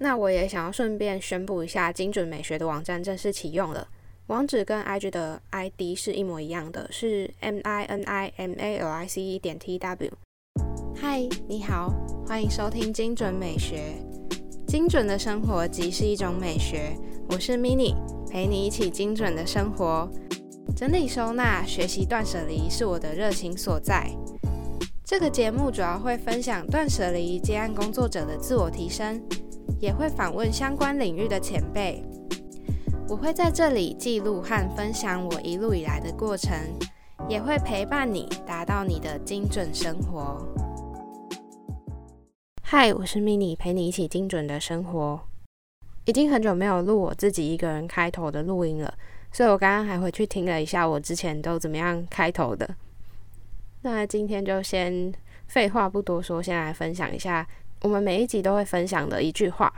那我也想要顺便宣布一下，精准美学的网站正式启用了，网址跟 IG 的 ID 是一模一样的，是 m i n i m a l i c e 点 t w。嗨，你好，欢迎收听精准美学。精准的生活即是一种美学，我是 Mini，陪你一起精准的生活。整理收纳、学习断舍离是我的热情所在。这个节目主要会分享断舍离接案工作者的自我提升。也会访问相关领域的前辈，我会在这里记录和分享我一路以来的过程，也会陪伴你达到你的精准生活。嗨，我是 mini，陪你一起精准的生活。已经很久没有录我自己一个人开头的录音了，所以我刚刚还回去听了一下我之前都怎么样开头的。那今天就先废话不多说，先来分享一下。我们每一集都会分享的一句话，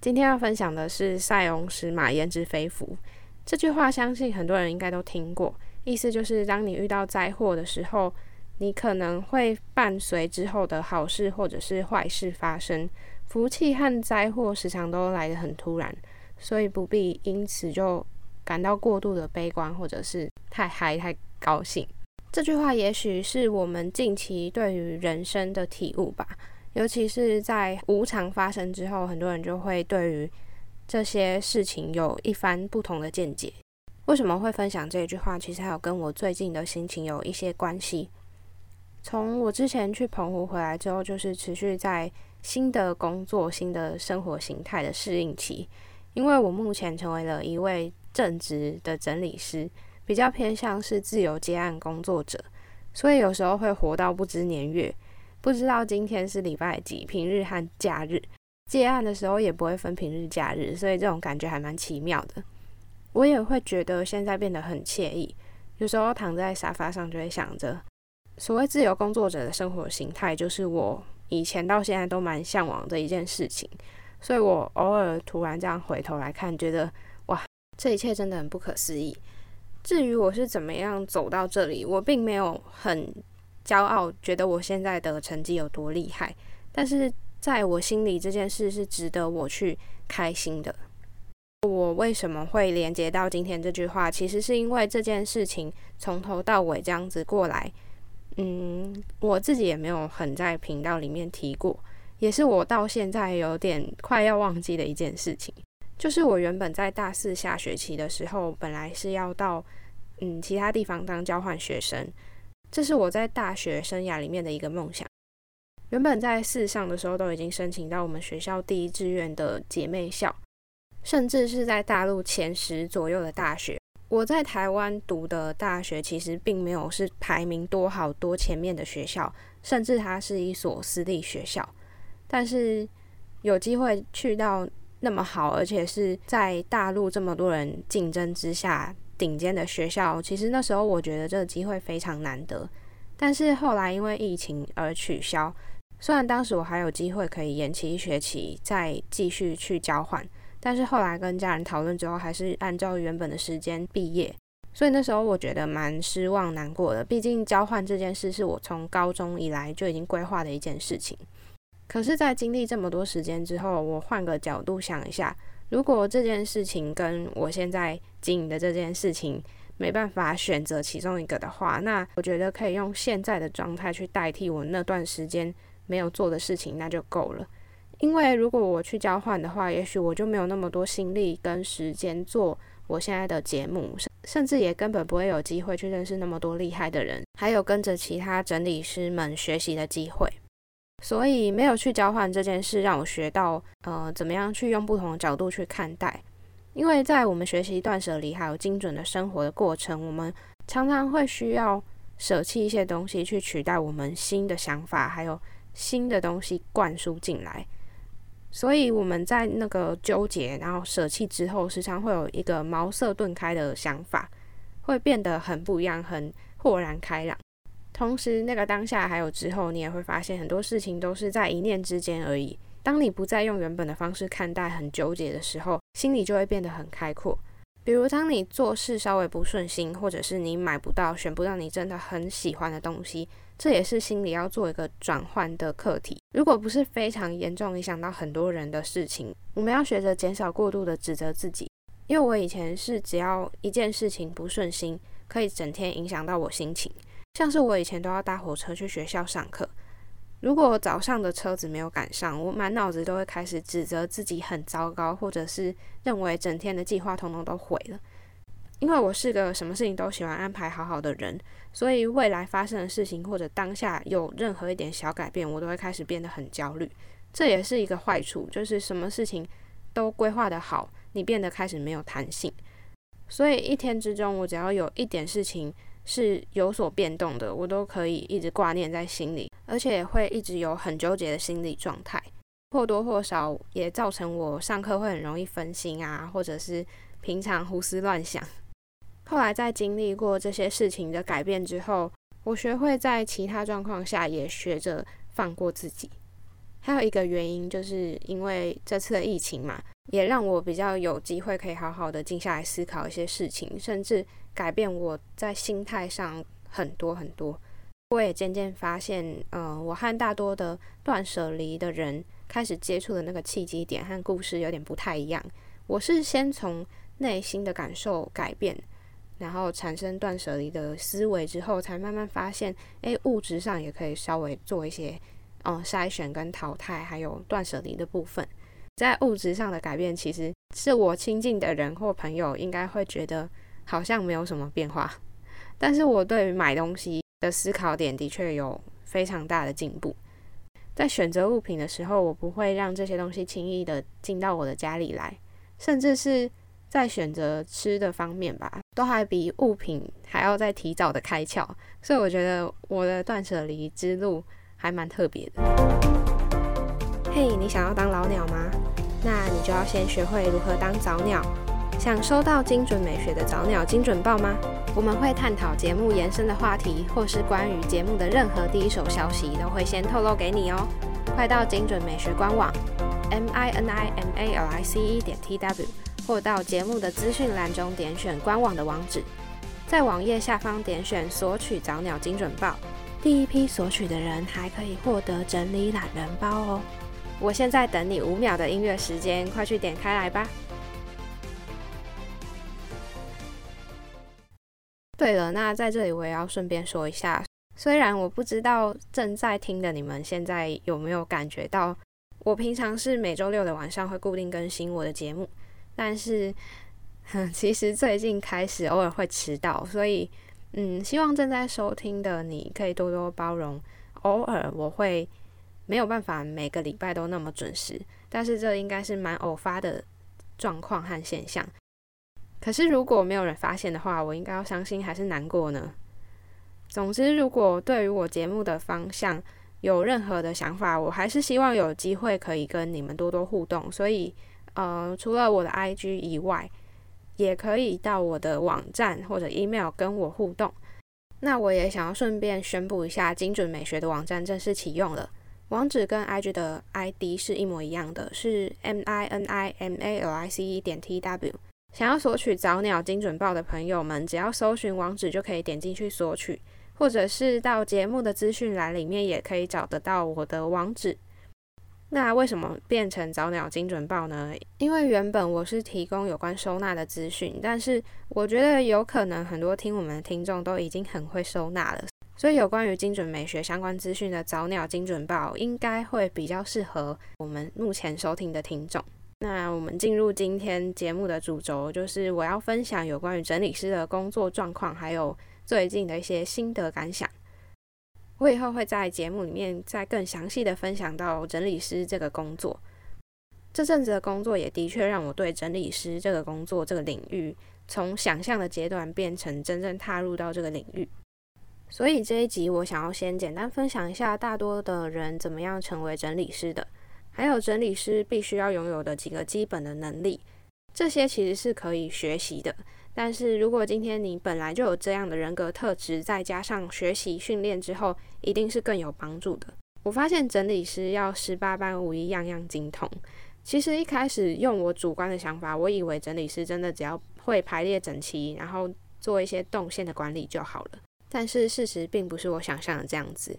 今天要分享的是塞翁失马焉知非福这句话，相信很多人应该都听过。意思就是，当你遇到灾祸的时候，你可能会伴随之后的好事或者是坏事发生。福气和灾祸时常都来得很突然，所以不必因此就感到过度的悲观，或者是太嗨太高兴。这句话也许是我们近期对于人生的体悟吧。尤其是在无常发生之后，很多人就会对于这些事情有一番不同的见解。为什么会分享这句话？其实还有跟我最近的心情有一些关系。从我之前去澎湖回来之后，就是持续在新的工作、新的生活形态的适应期。因为我目前成为了一位正职的整理师，比较偏向是自由接案工作者，所以有时候会活到不知年月。不知道今天是礼拜几，平日和假日接案的时候也不会分平日假日，所以这种感觉还蛮奇妙的。我也会觉得现在变得很惬意，有时候躺在沙发上就会想着，所谓自由工作者的生活形态，就是我以前到现在都蛮向往的一件事情。所以我偶尔突然这样回头来看，觉得哇，这一切真的很不可思议。至于我是怎么样走到这里，我并没有很。骄傲，觉得我现在的成绩有多厉害，但是在我心里，这件事是值得我去开心的。我为什么会连接到今天这句话？其实是因为这件事情从头到尾这样子过来，嗯，我自己也没有很在频道里面提过，也是我到现在有点快要忘记的一件事情。就是我原本在大四下学期的时候，本来是要到嗯其他地方当交换学生。这是我在大学生涯里面的一个梦想。原本在四上的时候都已经申请到我们学校第一志愿的姐妹校，甚至是在大陆前十左右的大学。我在台湾读的大学其实并没有是排名多好多前面的学校，甚至它是一所私立学校。但是有机会去到那么好，而且是在大陆这么多人竞争之下。顶尖的学校，其实那时候我觉得这个机会非常难得，但是后来因为疫情而取消。虽然当时我还有机会可以延期一学期再继续去交换，但是后来跟家人讨论之后，还是按照原本的时间毕业。所以那时候我觉得蛮失望难过的，毕竟交换这件事是我从高中以来就已经规划的一件事情。可是，在经历这么多时间之后，我换个角度想一下。如果这件事情跟我现在经营的这件事情没办法选择其中一个的话，那我觉得可以用现在的状态去代替我那段时间没有做的事情，那就够了。因为如果我去交换的话，也许我就没有那么多心力跟时间做我现在的节目，甚甚至也根本不会有机会去认识那么多厉害的人，还有跟着其他整理师们学习的机会。所以没有去交换这件事，让我学到呃怎么样去用不同的角度去看待。因为在我们学习断舍离还有精准的生活的过程，我们常常会需要舍弃一些东西去取代我们新的想法，还有新的东西灌输进来。所以我们在那个纠结，然后舍弃之后，时常会有一个茅塞顿开的想法，会变得很不一样，很豁然开朗。同时，那个当下还有之后，你也会发现很多事情都是在一念之间而已。当你不再用原本的方式看待很纠结的时候，心里就会变得很开阔。比如，当你做事稍微不顺心，或者是你买不到、选不到你真的很喜欢的东西，这也是心理要做一个转换的课题。如果不是非常严重影响到很多人的事情，我们要学着减少过度的指责自己。因为我以前是只要一件事情不顺心，可以整天影响到我心情。像是我以前都要搭火车去学校上课，如果早上的车子没有赶上，我满脑子都会开始指责自己很糟糕，或者是认为整天的计划统统都毁了。因为我是个什么事情都喜欢安排好好的人，所以未来发生的事情或者当下有任何一点小改变，我都会开始变得很焦虑。这也是一个坏处，就是什么事情都规划的好，你变得开始没有弹性。所以一天之中，我只要有一点事情是有所变动的，我都可以一直挂念在心里，而且会一直有很纠结的心理状态，或多或少也造成我上课会很容易分心啊，或者是平常胡思乱想。后来在经历过这些事情的改变之后，我学会在其他状况下也学着放过自己。还有一个原因，就是因为这次的疫情嘛，也让我比较有机会可以好好的静下来思考一些事情，甚至改变我在心态上很多很多。我也渐渐发现，嗯，我和大多的断舍离的人开始接触的那个契机点和故事有点不太一样。我是先从内心的感受改变。然后产生断舍离的思维之后，才慢慢发现，诶，物质上也可以稍微做一些，嗯，筛选跟淘汰，还有断舍离的部分。在物质上的改变，其实是我亲近的人或朋友应该会觉得好像没有什么变化，但是我对于买东西的思考点的确有非常大的进步。在选择物品的时候，我不会让这些东西轻易的进到我的家里来，甚至是。在选择吃的方面吧，都还比物品还要再提早的开窍，所以我觉得我的断舍离之路还蛮特别的。嘿，你想要当老鸟吗？那你就要先学会如何当早鸟。想收到精准美学的早鸟精准报吗？我们会探讨节目延伸的话题，或是关于节目的任何第一手消息，都会先透露给你哦。快到精准美学官网，m i n i m a l i c e 点 t w。或到节目的资讯栏中点选官网的网址，在网页下方点选索取早鸟精准报，第一批索取的人还可以获得整理懒人包哦。我现在等你五秒的音乐时间，快去点开来吧。对了，那在这里我也要顺便说一下，虽然我不知道正在听的你们现在有没有感觉到，我平常是每周六的晚上会固定更新我的节目。但是，其实最近开始偶尔会迟到，所以，嗯，希望正在收听的你可以多多包容。偶尔我会没有办法每个礼拜都那么准时，但是这应该是蛮偶发的状况和现象。可是如果没有人发现的话，我应该要伤心还是难过呢？总之，如果对于我节目的方向有任何的想法，我还是希望有机会可以跟你们多多互动，所以。呃，除了我的 IG 以外，也可以到我的网站或者 email 跟我互动。那我也想要顺便宣布一下，精准美学的网站正式启用了，网址跟 IG 的 ID 是一模一样的，是 m i n i m a l i c e 点 t w。想要索取早鸟精准报的朋友们，只要搜寻网址就可以点进去索取，或者是到节目的资讯栏里面也可以找得到我的网址。那为什么变成早鸟精准报呢？因为原本我是提供有关收纳的资讯，但是我觉得有可能很多听我们的听众都已经很会收纳了，所以有关于精准美学相关资讯的早鸟精准报应该会比较适合我们目前收听的听众。那我们进入今天节目的主轴，就是我要分享有关于整理师的工作状况，还有最近的一些心得感想。我以后会在节目里面再更详细的分享到整理师这个工作。这阵子的工作也的确让我对整理师这个工作这个领域，从想象的阶段变成真正踏入到这个领域。所以这一集我想要先简单分享一下大多的人怎么样成为整理师的，还有整理师必须要拥有的几个基本的能力。这些其实是可以学习的。但是如果今天你本来就有这样的人格特质，再加上学习训练之后，一定是更有帮助的。我发现整理师要十八般武艺，样样精通。其实一开始用我主观的想法，我以为整理师真的只要会排列整齐，然后做一些动线的管理就好了。但是事实并不是我想象的这样子。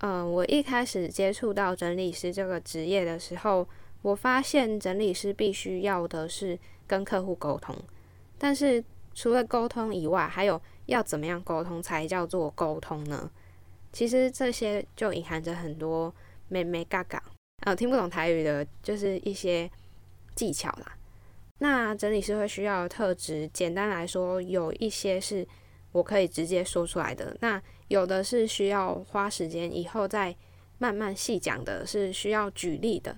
嗯，我一开始接触到整理师这个职业的时候，我发现整理师必须要的是跟客户沟通，但是除了沟通以外，还有要怎么样沟通才叫做沟通呢？其实这些就隐含着很多咩咩嘎嘎，呃，听不懂台语的，就是一些技巧啦。那整理师会需要特质，简单来说，有一些是我可以直接说出来的，那有的是需要花时间以后再慢慢细讲的，是需要举例的。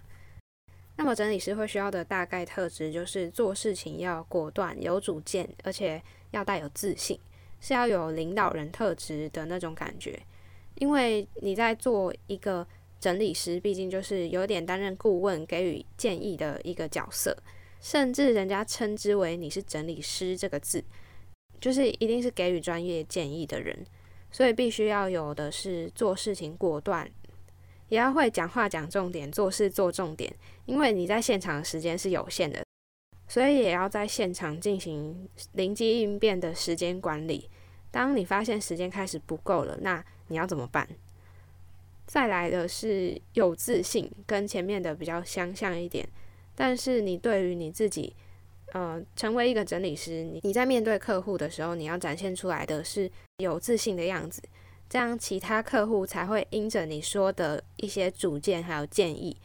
那么整理师会需要的大概特质，就是做事情要果断、有主见，而且要带有自信，是要有领导人特质的那种感觉。因为你在做一个整理师，毕竟就是有点担任顾问、给予建议的一个角色。甚至人家称之为你是整理师这个字，就是一定是给予专业建议的人，所以必须要有的是做事情果断，也要会讲话讲重点，做事做重点。因为你在现场的时间是有限的，所以也要在现场进行灵机应变的时间管理。当你发现时间开始不够了，那你要怎么办？再来的是有自信，跟前面的比较相像一点。但是你对于你自己，呃，成为一个整理师，你你在面对客户的时候，你要展现出来的是有自信的样子，这样其他客户才会因着你说的一些主见还有建议，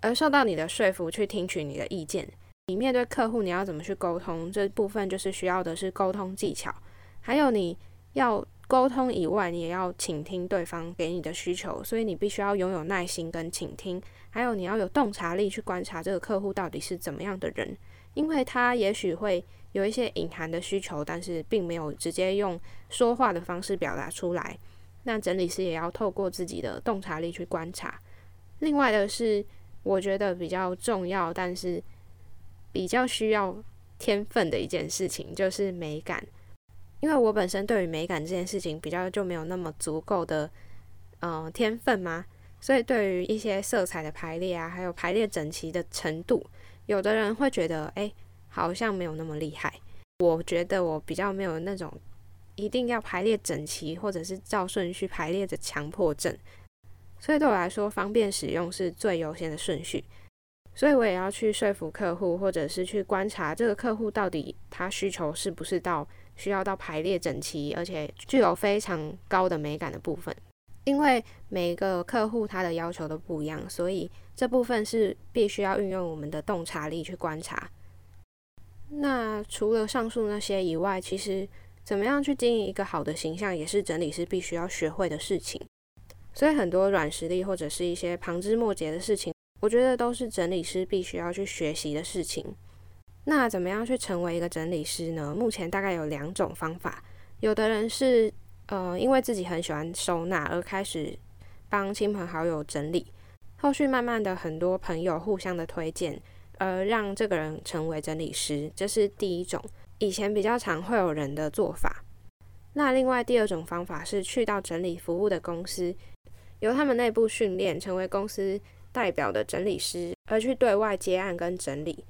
而受到你的说服去听取你的意见。你面对客户，你要怎么去沟通？这部分就是需要的是沟通技巧，还有你要。沟通以外，你也要倾听对方给你的需求，所以你必须要拥有耐心跟倾听，还有你要有洞察力去观察这个客户到底是怎么样的人，因为他也许会有一些隐含的需求，但是并没有直接用说话的方式表达出来。那整理师也要透过自己的洞察力去观察。另外的是，我觉得比较重要，但是比较需要天分的一件事情，就是美感。因为我本身对于美感这件事情比较就没有那么足够的嗯天分嘛，所以对于一些色彩的排列啊，还有排列整齐的程度，有的人会觉得哎好像没有那么厉害。我觉得我比较没有那种一定要排列整齐或者是照顺序排列的强迫症，所以对我来说方便使用是最优先的顺序。所以我也要去说服客户，或者是去观察这个客户到底他需求是不是到。需要到排列整齐，而且具有非常高的美感的部分。因为每个客户他的要求都不一样，所以这部分是必须要运用我们的洞察力去观察。那除了上述那些以外，其实怎么样去经营一个好的形象，也是整理师必须要学会的事情。所以很多软实力或者是一些旁枝末节的事情，我觉得都是整理师必须要去学习的事情。那怎么样去成为一个整理师呢？目前大概有两种方法。有的人是呃，因为自己很喜欢收纳而开始帮亲朋好友整理，后续慢慢的很多朋友互相的推荐，而让这个人成为整理师，这是第一种。以前比较常会有人的做法。那另外第二种方法是去到整理服务的公司，由他们内部训练成为公司代表的整理师，而去对外接案跟整理。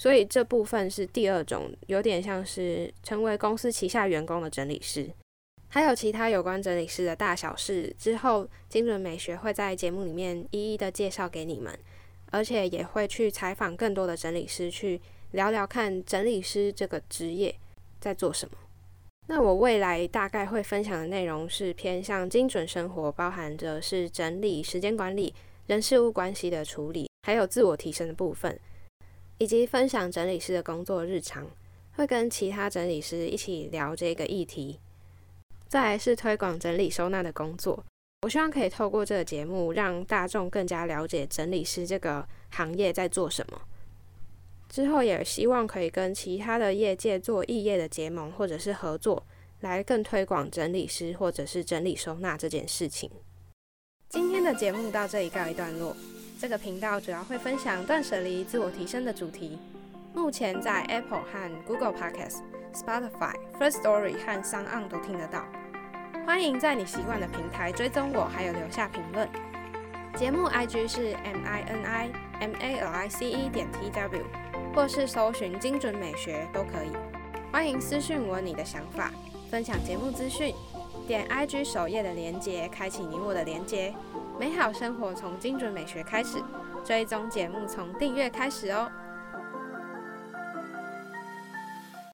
所以这部分是第二种，有点像是成为公司旗下员工的整理师。还有其他有关整理师的大小事，之后精准美学会在节目里面一一的介绍给你们，而且也会去采访更多的整理师，去聊聊看整理师这个职业在做什么。那我未来大概会分享的内容是偏向精准生活，包含着是整理、时间管理、人事物关系的处理，还有自我提升的部分。以及分享整理师的工作日常，会跟其他整理师一起聊这个议题。再来是推广整理收纳的工作，我希望可以透过这个节目，让大众更加了解整理师这个行业在做什么。之后也希望可以跟其他的业界做异业的结盟或者是合作，来更推广整理师或者是整理收纳这件事情。今天的节目到这里告一段落。这个频道主要会分享断舍离、自我提升的主题。目前在 Apple 和 Google Podcasts、Spotify、First Story 和 s o n 都听得到。欢迎在你习惯的平台追踪我，还有留下评论。节目 IG 是 M I N I M A L I C E 点 T W，或是搜寻精准美学都可以。欢迎私讯我你的想法，分享节目资讯。点 IG 首页的连接，开启你我的连接。美好生活从精准美学开始，追踪节目从订阅开始哦。